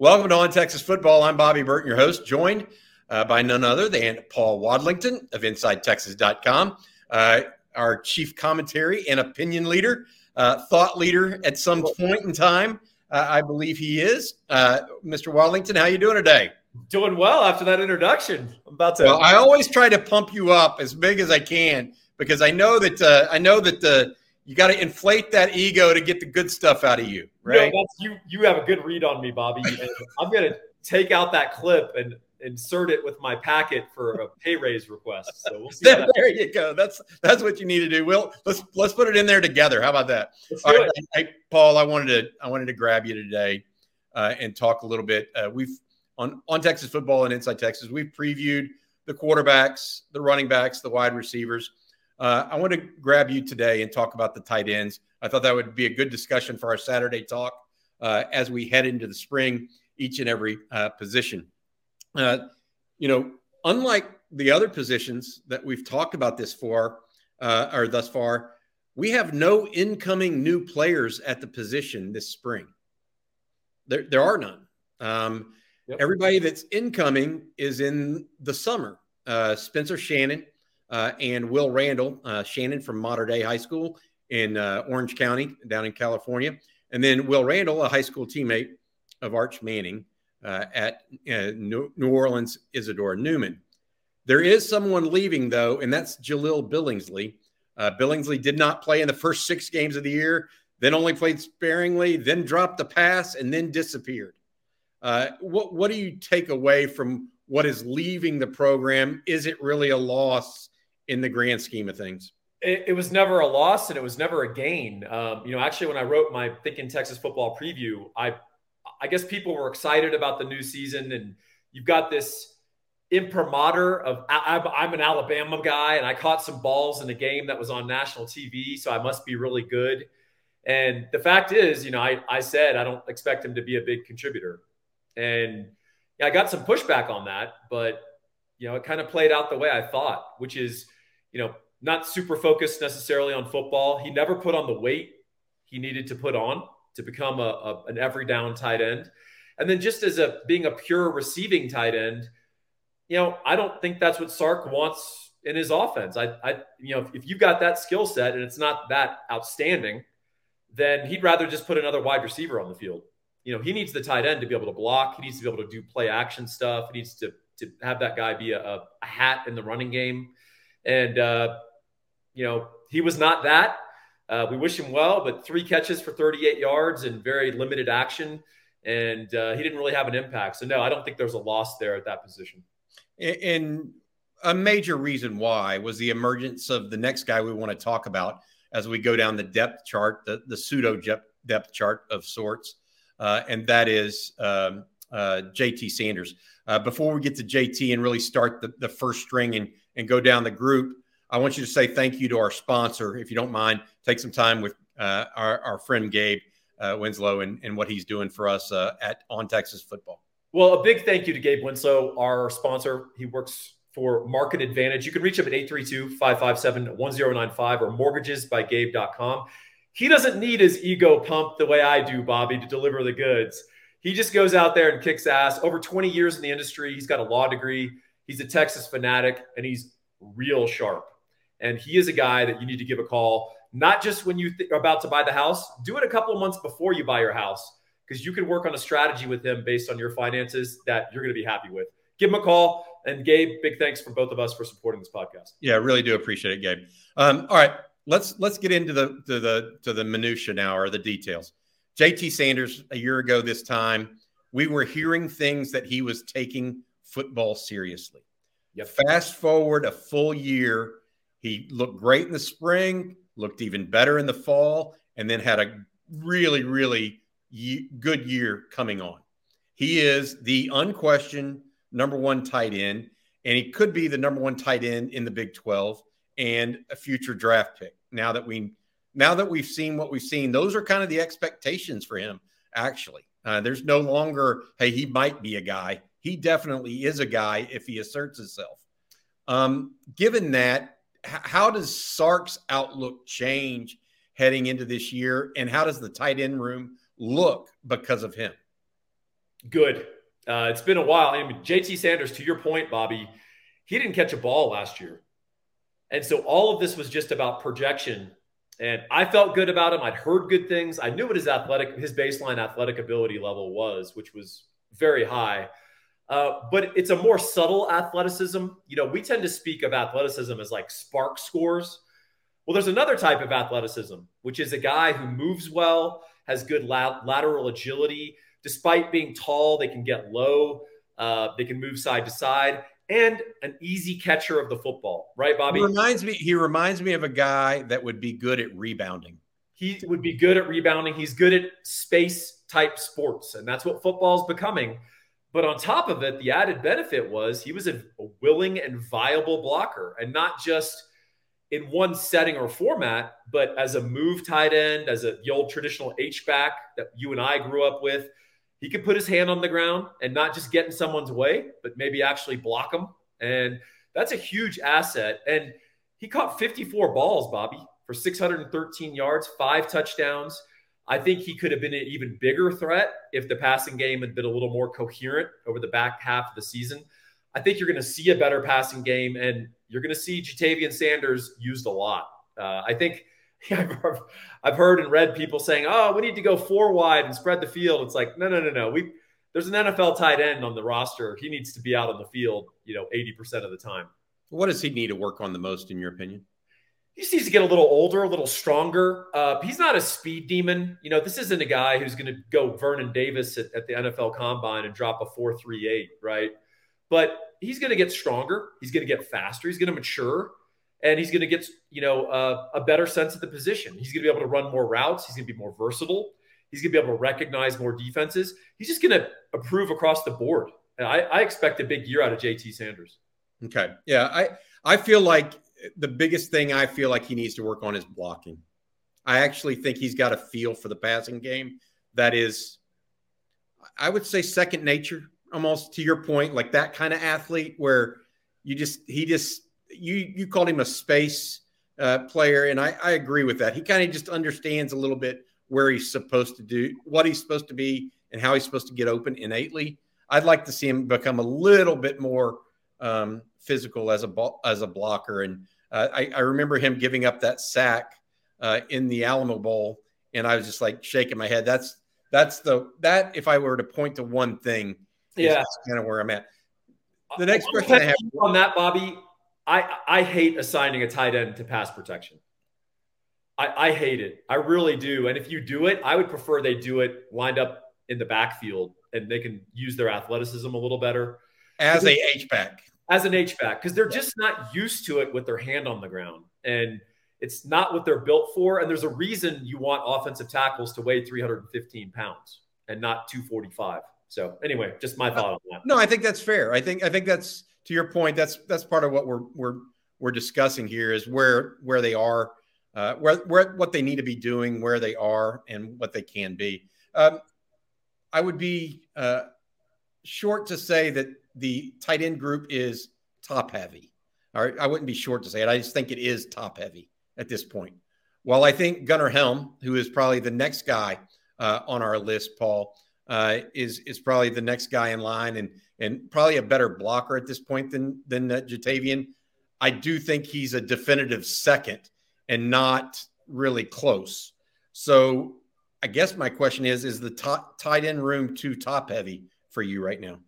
Welcome to On Texas Football. I'm Bobby Burton, your host, joined uh, by none other than Paul Wadlington of InsideTexas.com, uh, our chief commentary and opinion leader, uh, thought leader at some point in time. Uh, I believe he is. Uh, Mr. Wadlington, how you doing today? Doing well after that introduction. I'm about to. Well, I always try to pump you up as big as I can because I know that uh, I know that the you got to inflate that ego to get the good stuff out of you, right? No, you you have a good read on me, Bobby. I'm going to take out that clip and insert it with my packet for a pay raise request. So we'll there, there, you go. That's that's what you need to do. We'll let's let's put it in there together. How about that? All right, hey, Paul, I wanted to I wanted to grab you today uh, and talk a little bit. Uh, we've on on Texas football and Inside Texas. We've previewed the quarterbacks, the running backs, the wide receivers. Uh, I want to grab you today and talk about the tight ends. I thought that would be a good discussion for our Saturday talk uh, as we head into the spring, each and every uh, position. Uh, you know, unlike the other positions that we've talked about this for uh, or thus far, we have no incoming new players at the position this spring. There, there are none. Um, yep. Everybody that's incoming is in the summer. Uh, Spencer Shelton uh, and Will Randle, uh, Shelton from Mater Dei High School in uh, Orange County down in California. And then Will Randle, a high school teammate of Arch Manning uh, at uh, New Orleans Isidore Newman. There is someone leaving, though, and that's Jahleel Billingsley. Uh, Billingsley did not play in the first six games of the year, then only played sparingly, then dropped the pass, and then disappeared. what, what do you take away from what is leaving the program? Is it really a loss in the grand scheme of things? It, it was never a loss and it was never a gain. Um, you know, actually, when I wrote my Thinking Texas Football preview, I, I guess people were excited about the new season, and you've got this imprimatur of I'm an Alabama guy, and I caught some balls in a game that was on national TV, so I must be really good. And the fact is, you know, I, I said I don't expect him to be a big contributor. And I got some pushback on that, but you know, it kind of played out the way I thought, which is you know, not super focused necessarily on football. He never put on the weight he needed to put on to become a, a, an every down tight end. And then just as a being a pure receiving tight end, you know, I don't think that's what Sark wants in his offense. I, I you know, if, if you got that skill set and it's not that outstanding, then he'd rather just put another wide receiver on the field. You know, he needs the tight end to be able to block. He needs to be able to do play action stuff. He needs to to have that guy be a, a hat in the running game. And, uh, you know, he was not that. Uh, we wish him well, but three catches for 38 yards and very limited action. And uh, he didn't really have an impact. So, no, I don't think there's a loss there at that position. And a major reason why was the emergence of the next guy we want to talk about as we go down the depth chart, the, the pseudo depth chart of sorts. Uh, and that is um, uh, JT Sanders. Uh, before we get to JT and really start the, the first string and and go down the group, I want you to say thank you to our sponsor, if you don't mind. Take some time with uh, our, our friend Gabe uh, Winslow and, and what he's doing for us uh, at On Texas Football. Well, a big thank you to Gabe Winslow, our sponsor. He works for Market Advantage. You can reach him at 832 557 1095 or mortgagesbygabe.com. He doesn't need his ego pumped the way I do, Bobby, to deliver the goods. He just goes out there and kicks ass. Over 20 years in the industry, he's got a law degree. He's a Texas fanatic and he's real sharp. And he is a guy that you need to give a call, not just when you th- are about to buy the house, do it a couple of months before you buy your house because you can work on a strategy with him based on your finances that you're going to be happy with. Give him a call. And Gabe, big thanks from both of us for supporting this podcast. Yeah, I really do appreciate it, Gabe. Um, all right, let's let's get into the to the to the minutia now or the details. JT Sanders a year ago this time, we were hearing things that he was taking football seriously. You fast forward a full year, he looked great in the spring, looked even better in the fall, and then had a really, really good year coming on. He is the unquestioned number one tight end, and he could be the number one tight end in the Big 12 and a future draft pick. Now that we now that we've seen what we've seen, those are kind of the expectations for him. Actually, uh, there's no longer hey he might be a guy he definitely is a guy if he asserts himself. Um, given that, how does Sark's outlook change heading into this year, and how does the tight end room look because of him? Good. Uh, it's been a while. I mean, JT Sanders, to your point, Bobby, he didn't catch a ball last year. And so all of this was just about projection. And I felt good about him. I'd heard good things. I knew what his athletic, his baseline athletic ability level was, which was very high. Uh, but it's a more subtle athleticism. You know, we tend to speak of athleticism as like SPARQ scores. Well, there's another type of athleticism, which is a guy who moves well, has good la- lateral agility. Despite being tall, they can get low, uh, they can move side to side, and an easy catcher of the football. Right, Bobby? He reminds me. He reminds me of a guy that would be good at rebounding. He would be good at rebounding. He's good at space type sports, and that's what football is becoming. But on top of it, the added benefit was he was a, a willing and viable blocker, and not just in one setting or format, but as a move tight end, as a the old traditional H back that you and I grew up with, he could put his hand on the ground and not just get in someone's way, but maybe actually block them. And that's a huge asset. And he caught 54 balls, Bobby, for 613 yards, five touchdowns. I think he could have been an even bigger threat if the passing game had been a little more coherent over the back half of the season. I think you're going to see a better passing game, and you're going to see Ja'Tavion Sanders used a lot. Uh, I think I've heard and read people saying, "Oh, we need to go four wide and spread the field." It's like, no, no, no, no. We there's an NFL tight end on the roster. He needs to be out on the field, you know, 80% of the time. What does he need to work on the most, in your opinion? He just needs to get a little older, a little stronger. Uh, he's not a speed demon. You know, this isn't a guy who's going to go Vernon Davis at, at the NFL Combine and drop a four three eight, right? But he's going to get stronger. He's going to get faster. He's going to mature, and he's going to get you know uh, a better sense of the position. He's going to be able to run more routes. He's going to be more versatile. He's going to be able to recognize more defenses. He's just going to improve across the board. And I, I expect a big year out of JT Sanders. Okay, yeah, I I feel like the biggest thing I feel like he needs to work on is blocking. I actually think he's got a feel for the passing game that is, I would say, second nature almost to your point, like that kind of athlete where you just he just you you called him a space uh, player, and I, I agree with that. He kind of just understands a little bit where he's supposed to do what he's supposed to be and how he's supposed to get open innately. I'd like to see him become a little bit more um, physical as a as a blocker, and uh, I, I, remember him giving up that sack uh, in the Alamo Bowl, and I was just like shaking my head. That's that's the that if I were to point to one thing yeah, that's kind of where I'm at. The next question I have on that, Bobby, I I hate assigning a tight end to pass protection. I, I hate it. I really do. And if you do it, I would prefer they do it lined up in the backfield and they can use their athleticism a little better. As a H back. As an H back, because they're just not used to it with their hand on the ground. And it's not what they're built for. And there's a reason you want offensive tackles to weigh 315 pounds and not 245. So anyway, just my uh, thought on that. No, I think that's fair. I think I think that's to your point. That's that's part of what we're we're we're discussing here is where where they are, uh, where where what they need to be doing, where they are, and what they can be. Um, I would be uh, short to say that the tight end group is top heavy. All right, I wouldn't be short to say it. I just think it is top heavy at this point. While I think Gunnar Helm, who is probably the next guy uh, on our list, Paul, uh, is is probably the next guy in line and and probably a better blocker at this point than than uh, Ja'Tavion. I do think he's a definitive second and not really close. So I guess my question is: Is the top, tight end room too top heavy for you right now?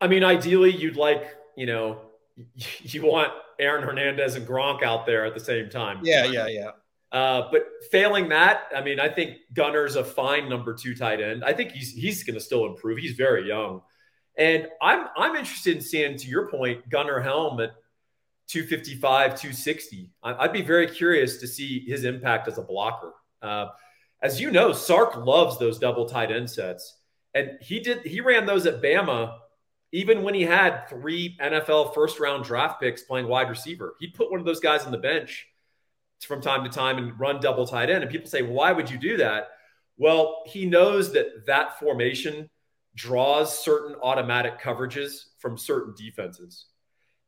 I mean, ideally, you'd like you know you want Aaron Hernandez and Gronk out there at the same time. Yeah, yeah, yeah. Uh, but failing that, I mean, I think Gunnar's a fine number two tight end. I think he's he's going to still improve. He's very young, and I'm I'm interested in seeing, to your point, Gunnar Helm at 255, 260. I'd be very curious to see his impact as a blocker. Uh, as you know, Sark loves those double tight end sets, and he did he ran those at Bama even when he had three NFL first round draft picks playing wide receiver. He put one of those guys on the bench from time to time and run double tight end. And people say, why would you do that? Well, he knows that that formation draws certain automatic coverages from certain defenses.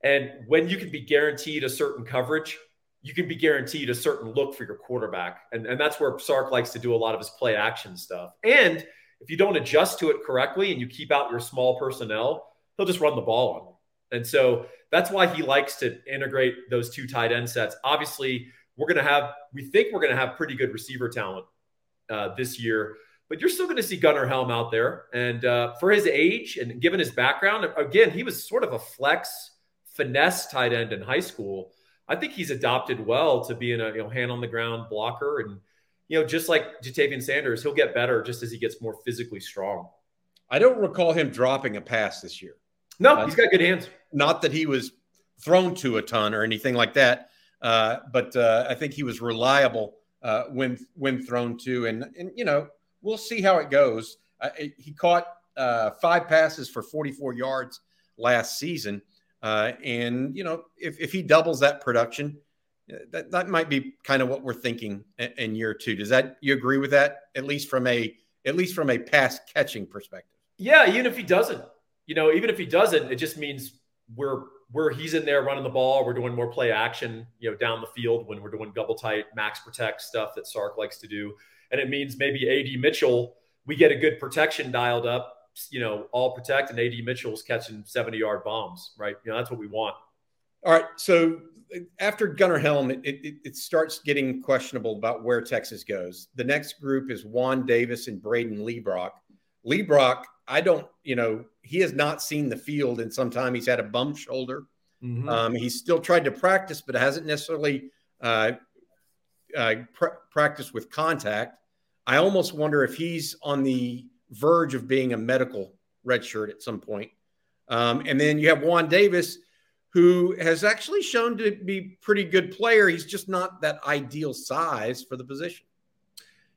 And when you can be guaranteed a certain coverage, you can be guaranteed a certain look for your quarterback. And, and that's where Sark likes to do a lot of his play action stuff. And if you don't adjust to it correctly and you keep out your small personnel, he'll just run the ball on them. And so that's why he likes to integrate those two tight end sets. Obviously, we're going to have, we think we're going to have pretty good receiver talent uh, this year, but you're still going to see Gunnar Helm out there. And uh, for his age and given his background, again, he was sort of a flex finesse tight end in high school. I think he's adopted well to being a you know, hand on the ground blocker. And, you know, just like Ja'Tavion Sanders, he'll get better just as he gets more physically strong. I don't recall him dropping a pass this year. No, uh, he's got good hands. Not that he was thrown to a ton or anything like that, uh, but uh, I think he was reliable uh, when when thrown to, and and you know we'll see how it goes. Uh, he caught uh, five passes for 44 yards last season, and you know if if he doubles that production, that that might be kind of what we're thinking in, in year two. Does that you agree with that? At least from a at least from a pass catching perspective. Yeah, even if he doesn't, you know, even if he doesn't, it just means we're where he's in there running the ball. We're doing more play action, you know, down the field when we're doing double tight, max protect stuff that Sark likes to do. And it means maybe AD Mitchell, we get a good protection dialed up, you know, all protect, and AD Mitchell's catching 70 yard bombs, right? You know, that's what we want. All right. So after Gunnar Helm, it, it, it starts getting questionable about where Texas goes. The next group is Juan Davis and Brayden Liebrock. Liebrock I don't, you know, he has not seen the field in some time. He's had a bum shoulder. Mm-hmm. Um, he's still tried to practice, but hasn't necessarily uh, uh, pr- practiced with contact. I almost wonder if he's on the verge of being a medical redshirt at some point. Um, and then you have Juan Davis, who has actually shown to be pretty good player. He's just not that ideal size for the position.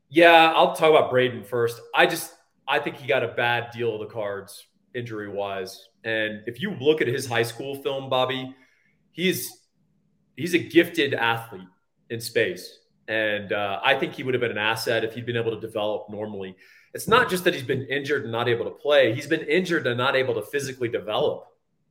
Yeah, I'll talk about Brayden first. I just I think he got a bad deal of the cards injury wise. And if you look at his high school film, Bobby, he's he's a gifted athlete in space. And uh, I think he would have been an asset if he'd been able to develop normally. It's not just that he's been injured and not able to play, he's been injured and not able to physically develop,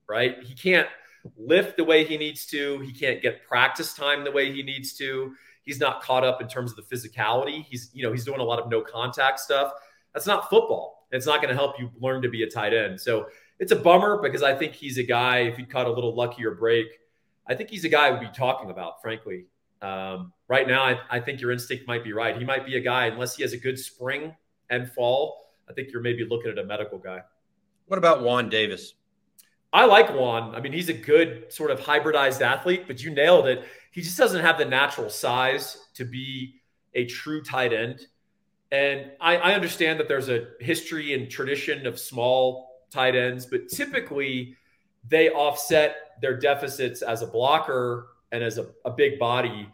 right? He can't lift the way he needs to, he can't get practice time the way he needs to. He's not caught up in terms of the physicality. He's, you know, he's doing a lot of no contact stuff. That's not football. It's not going to help you learn to be a tight end. So it's a bummer because I think he's a guy, if he caught a little luckier break, I think he's a guy we'd be talking about, frankly. Um, right now, I, I, think your instinct might be right. He might be a guy, unless he has a good spring and fall, I think you're maybe looking at a medical guy. What about Juan Davis? I like Juan. I mean, he's a good sort of hybridized athlete, but you nailed it. He just doesn't have the natural size to be a true tight end. And I, I understand that there's a history and tradition of small tight ends, but typically they offset their deficits as a blocker and as a, a big body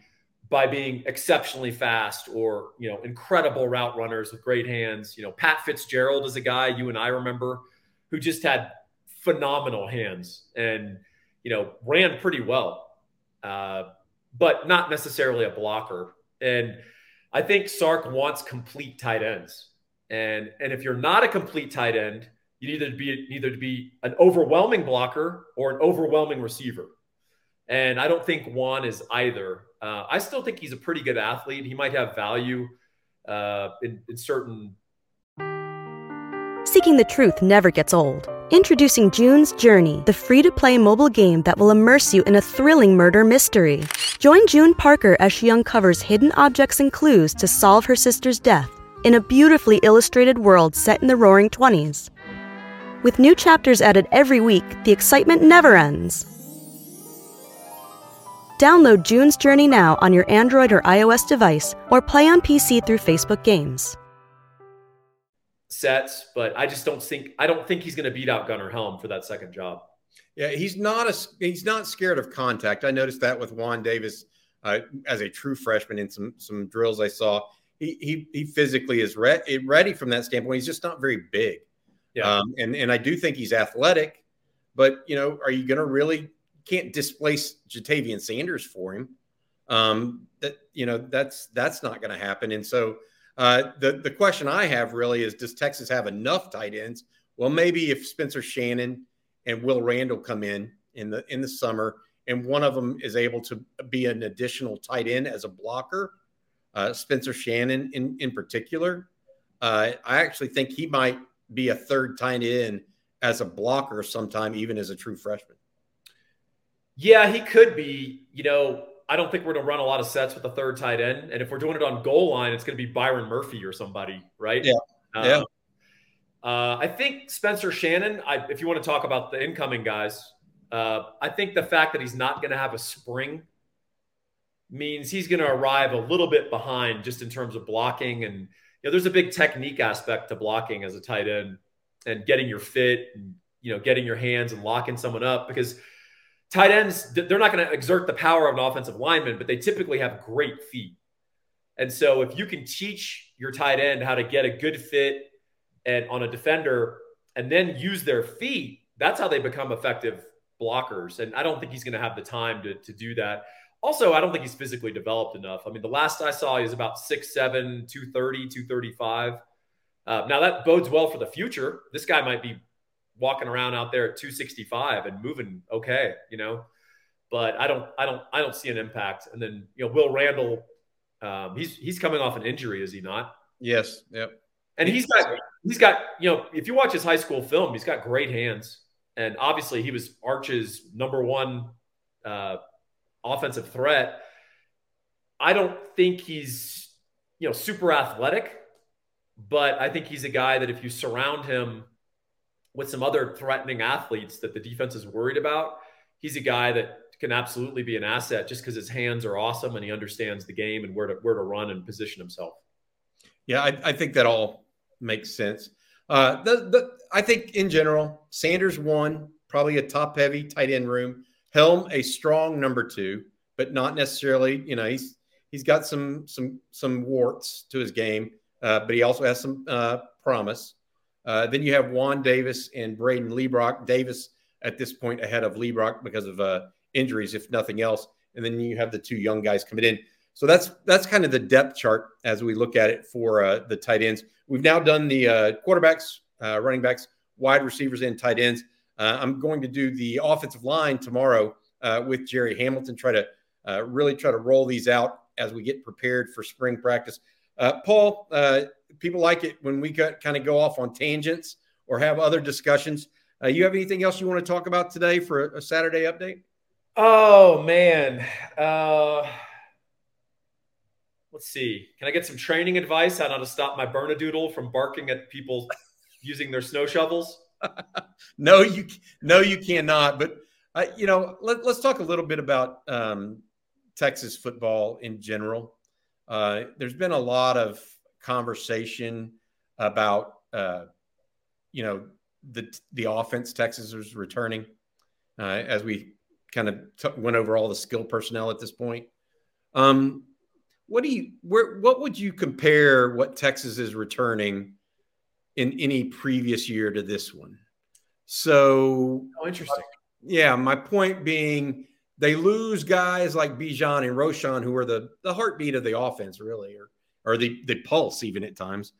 by being exceptionally fast or you know incredible route runners with great hands. You know, Pat Fitzgerald is a guy you and I remember who just had phenomenal hands and you know ran pretty well, uh, but not necessarily a blocker. And I think Sark wants complete tight ends. And and if you're not a complete tight end, you need to be either to be an overwhelming blocker or an overwhelming receiver. And I don't think Juan is either. Uh, I still think he's a pretty good athlete. He might have value uh, in, in certain. Seeking the truth never gets old. Introducing June's Journey, the free to play mobile game that will immerse you in a thrilling murder mystery. Join June Parker as she uncovers hidden objects and clues to solve her sister's death in a beautifully illustrated world set in the roaring 20s. With new chapters added every week, the excitement never ends. Download June's Journey now on your Android or iOS device or play on PC through Facebook Games sets, but I just don't think I don't think he's going to beat out Gunnar Helm for that second job. Yeah, he's not a he's not scared of contact. I noticed that with Juan Davis uh, as a true freshman in some some drills I saw. He he, he physically is re- ready from that standpoint. He's just not very big. Yeah, um, and and I do think he's athletic, but you know, are you going to really can't displace Ja'Tavion Sanders for him? Um, that you know that's that's not going to happen, and so uh, the the question I have really is: Does Texas have enough tight ends? Well, maybe if Spencer Shelton and Will Randle come in in the in the summer, and one of them is able to be an additional tight end as a blocker, uh, Spencer Shelton in in particular, Uh, I actually think he might be a third tight end as a blocker sometime, even as a true freshman. Yeah, he could be. You know, I don't think we're going to run a lot of sets with the third tight end. And if we're doing it on goal line, it's going to be Byron Murphy or somebody, right? Yeah. Um, yeah. Uh, I think Spencer Shelton, I, if you want to talk about the incoming guys, uh, I think the fact that he's not going to have a spring means he's going to arrive a little bit behind just in terms of blocking. And, you know, there's a big technique aspect to blocking as a tight end and getting your fit and, you know, getting your hands and locking someone up because tight ends, they're not going to exert the power of an offensive lineman, but they typically have great feet. And so if you can teach your tight end how to get a good fit and on a defender and then use their feet, that's how they become effective blockers. And I don't think he's going to have the time to, to do that. Also, I don't think he's physically developed enough. I mean, the last I saw, he was about 6'7, 230, 235. Uh, now, that bodes well for the future. This guy might be walking around out there at 265 and moving okay, you know. But I don't, I don't, I don't see an impact. And then you know, Will Randle, um, he's he's coming off an injury, is he not? Yes. Yep. And he's got he's got you know, if you watch his high school film, he's got great hands, and obviously he was Arch's number one uh, offensive threat. I don't think he's you know super athletic, but I think he's a guy that if you surround him with some other threatening athletes that the defense is worried about, he's a guy that can absolutely be an asset just because his hands are awesome and he understands the game and where to where to run and position himself. Yeah, I, I think that all makes sense. Uh, the, the I think in general, Sanders one, probably a top heavy tight end room. Helm a strong number two, but not necessarily. You know, he's he's got some some some warts to his game, uh, but he also has some uh, promise. Uh, then you have Juan Davis and Brayden Liebrock. Davis at this point ahead of Liebrock because of uh, injuries, if nothing else. And then you have the two young guys coming in. So that's that's kind of the depth chart as we look at it for uh, the tight ends. We've now done the uh, quarterbacks, uh, running backs, wide receivers, and tight ends. Uh, I'm going to do the offensive line tomorrow with Jerry Hamilton. Try to really try to roll these out as we get prepared for spring practice. Paul, people like it when we kind of go off on tangents or have other discussions. Uh, you have anything else you want to talk about today for a, a Saturday update? Oh man, uh, let's see. Can I get some training advice on how to stop my Bernedoodle from barking at people using their snow shovels? no, you no, you cannot. But uh, you know, let, us talk a little bit about um, Texas football in general. Uh, there's been a lot of conversation about uh, you know the the offense Texas is returning uh, as we kind of t- went over all the skill personnel at this point. Um, what do you where what would you compare what Texas is returning in any previous year to this one? So oh, interesting. yeah, my point being they lose guys like Bijan and Roschon, who are the the heartbeat of the offense, really, or or the the pulse even at times.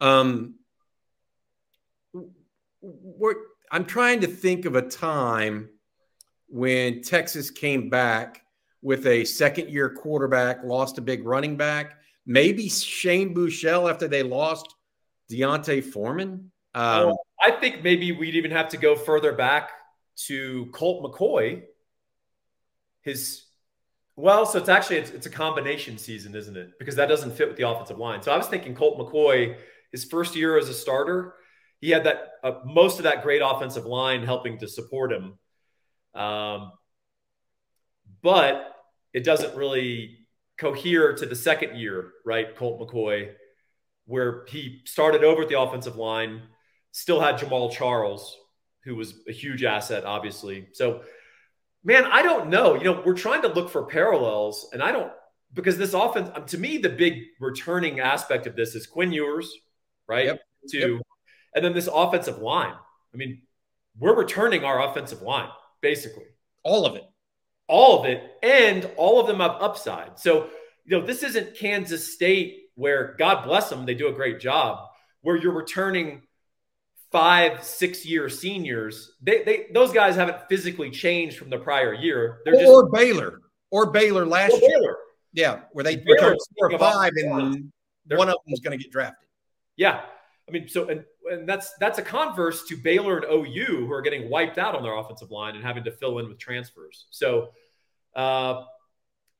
Um, I'm trying to think of a time when Texas came back with a second year quarterback, lost a big running back, maybe Shane Buechele after they lost D'Onta Foreman. Um, well, I think maybe we'd even have to go further back to Colt McCoy. His well, so it's actually it's, it's, a combination season, isn't it? Because that doesn't fit with the offensive line. So I was thinking Colt McCoy, his first year as a starter, he had that uh, most of that great offensive line helping to support him. Um, but it doesn't really cohere to the second year, right? Colt McCoy, where he started over at the offensive line, still had Jamaal Charles, who was a huge asset, obviously. So man, I don't know. You know, we're trying to look for parallels, and I don't because this offense, um, to me, the big returning aspect of this is Quinn Ewers, right? Yep. To yep. and then this offensive line. I mean, we're returning our offensive line basically, all of it, all of it, and all of them have upside. So you know, this isn't Kansas State where God bless them, they do a great job. Where you're returning five, six year seniors, they, they those guys haven't physically changed from the prior year. They're just or Baylor or Baylor last or year. Baylor. Yeah, where they four or five, and one of them is going to get drafted. Yeah. I mean, so and, and that's that's a converse to Baylor and OU who are getting wiped out on their offensive line and having to fill in with transfers. So, uh,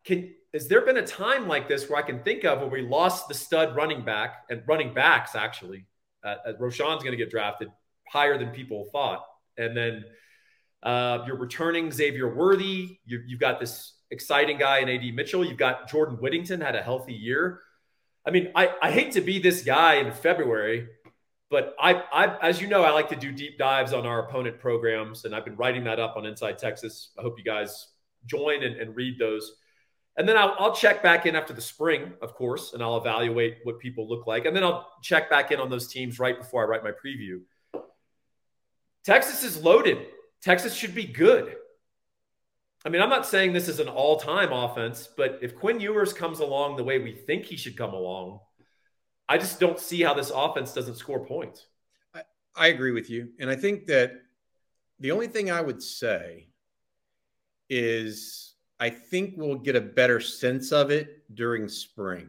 can has there been a time like this where I can think of where we lost the stud running back and running backs actually? Uh, uh Roschon's going to get drafted higher than people thought, and then uh, you're returning Xavier Worthy. You, you've got this exciting guy in AD Mitchell. You've got Jordan Whittington had a healthy year. I mean, I, I hate to be this guy in February, but I, I, as you know, I like to do deep dives on our opponent programs, and I've been writing that up on Inside Texas. I hope you guys join and, and read those. And then I'll, I'll, check back in after the spring, of course, and I'll evaluate what people look like. And then I'll check back in on those teams right before I write my preview. Texas is loaded. Texas should be good. I mean, I'm not saying this is an all time offense, but if Quinn Ewers comes along the way we think he should come along, I just don't see how this offense doesn't score points. I, I agree with you. And I think that the only thing I would say is I think we'll get a better sense of it during spring.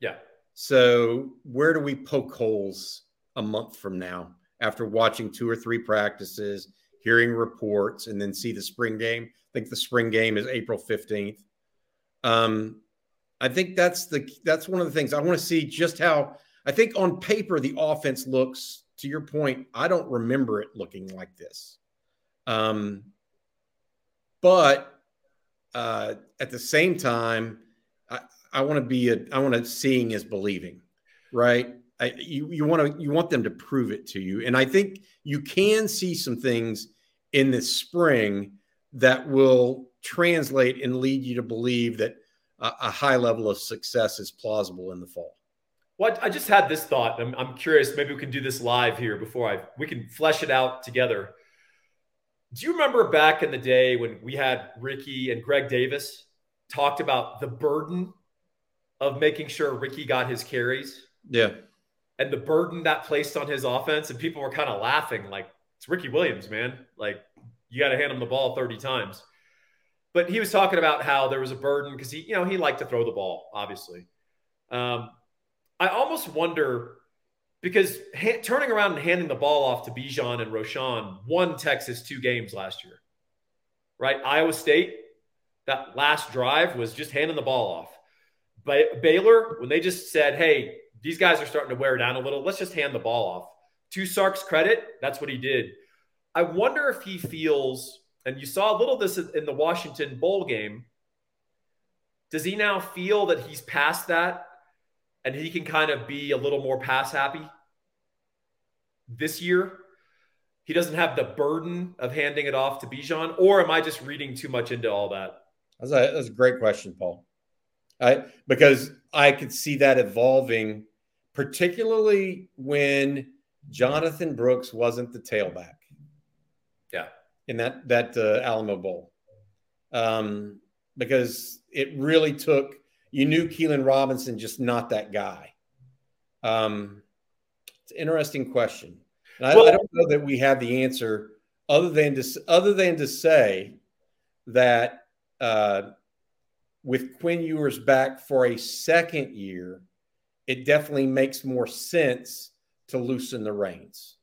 Yeah. So, where do we poke holes a month from now after watching two or three practices, hearing reports, and then see the spring game? I think the spring game is April 15th. Um, I think that's the that's one of the things I want to see just how I think on paper the offense looks. To your point, I don't remember it looking like this. Um, but uh, at the same time, I, I want to be a I want to seeing is believing, right? I, you you want to you want them to prove it to you, and I think you can see some things in this spring that will translate and lead you to believe that a, a high level of success is plausible in the fall. Well, I just had this thought. I'm, I'm curious. Maybe we can do this live here before I we can flesh it out together. Do you remember back in the day when we had Ricky and Greg Davis talked about the burden of making sure Ricky got his carries? Yeah. And the burden that placed on his offense, and people were kind of laughing, like, it's Ricky Williams, man. Like, you got to hand him the ball 30 times. But he was talking about how there was a burden because he, you know, he liked to throw the ball, obviously. Um, I almost wonder because ha- turning around and handing the ball off to Bijan and Roschon won Texas two games last year, right? Iowa State, that last drive was just handing the ball off. But Baylor, when they just said, hey, these guys are starting to wear down a little, let's just hand the ball off. To Sark's credit, that's what he did. I wonder if he feels, and you saw a little this in the Washington Bowl game. Does he now feel that he's past that and he can kind of be a little more pass happy this year? He doesn't have the burden of handing it off to Bijan, or am I just reading too much into all that? That's a, that's a great question, Paul. I, because I could see that evolving, particularly when Jonathan Brooks wasn't the tailback Yeah, in that that uh, Alamo Bowl, um, because it really took. You knew Keilan Robinson just not that guy. Um, it's an interesting question, and I, well, I don't know that we have the answer other than to other than to say that uh, with Quinn Ewers back for a second year, it definitely makes more sense to loosen the reins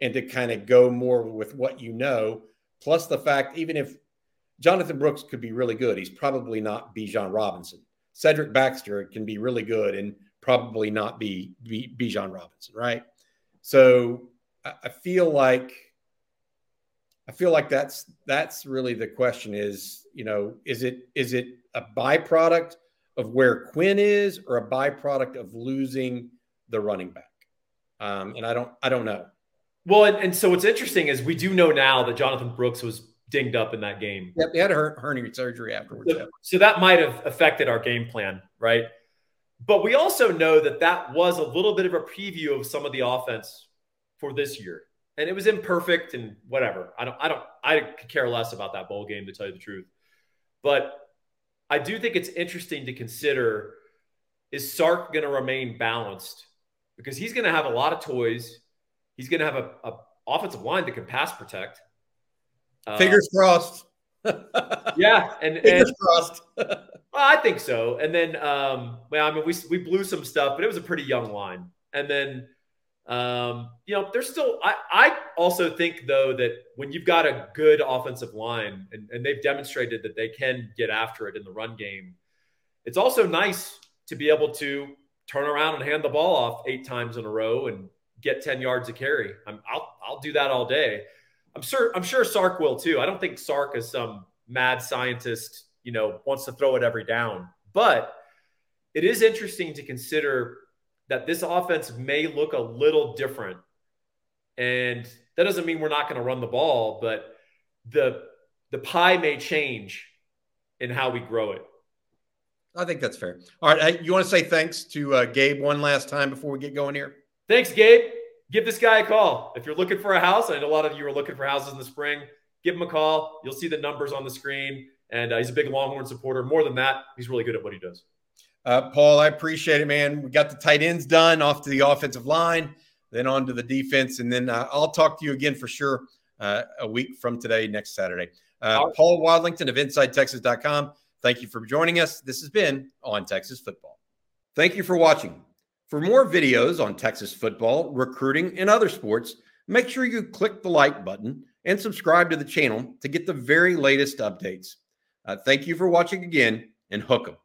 and to kind of go more with what you know Plus the fact, even if Jonathan Brooks could be really good, he's probably not Bijan Robinson. Cedric Baxter can be really good and probably not be, be Bijan Robinson, right? So I, I feel like I feel like that's that's really the question is, you know, is it is it a byproduct of where Quinn is or a byproduct of losing the running back? Um, and I don't I don't know. Well, and, and, so what's interesting is we do know now that Jonathan Brooks was dinged up in that game. Yep, he had a hernia surgery afterwards. So, so that might have affected our game plan, right? But we also know that that was a little bit of a preview of some of the offense for this year, and it was imperfect and whatever. I don't, I don't, I could care less about that bowl game to tell you the truth. But I do think it's interesting to consider: is Sark going to remain balanced? Because he's going to have a lot of toys He's going to have a, a, offensive line that can pass protect. Uh, Fingers crossed. yeah, and fingers and, crossed. well, I think so. And then, um, well, I mean, we we blew some stuff, but it was a pretty young line. And then Um, you know, there's still, I, I also think, though, that when you've got a good offensive line and, and they've demonstrated that they can get after it in the run game, it's also nice to be able to turn around and hand the ball off eight times in a row and get 10 yards of carry. I'm, I'll, I'll do that all day. I'm sure, I'm sure Sark will too. I don't think Sark is some mad scientist, you know, wants to throw it every down, but it is interesting to consider that this offense may look a little different. And that doesn't mean we're not going to run the ball, but the the pie may change in how we grow it. I think that's fair. All right, you want to say thanks to uh, Gabe one last time before we get going here? Thanks, Gabe. Give this guy a call if you're looking for a house. I know a lot of you are looking for houses in the spring. Give him a call. You'll see the numbers on the screen, and uh, he's a big Longhorn supporter. More than that, he's really good at what he does. Uh, Paul, I appreciate it, man. We got the tight ends done, off to the offensive line, then on to the defense, and then uh, I'll talk to you again for sure uh, a week from today, next Saturday. Uh, right. Paul Wadlington of InsideTexas.com. Thank you for joining us. This has been on Texas football. Thank you for watching. For more videos on Texas football, recruiting, and other sports, make sure you click the like button and subscribe to the channel to get the very latest updates. Uh, thank you for watching again, and hook 'em.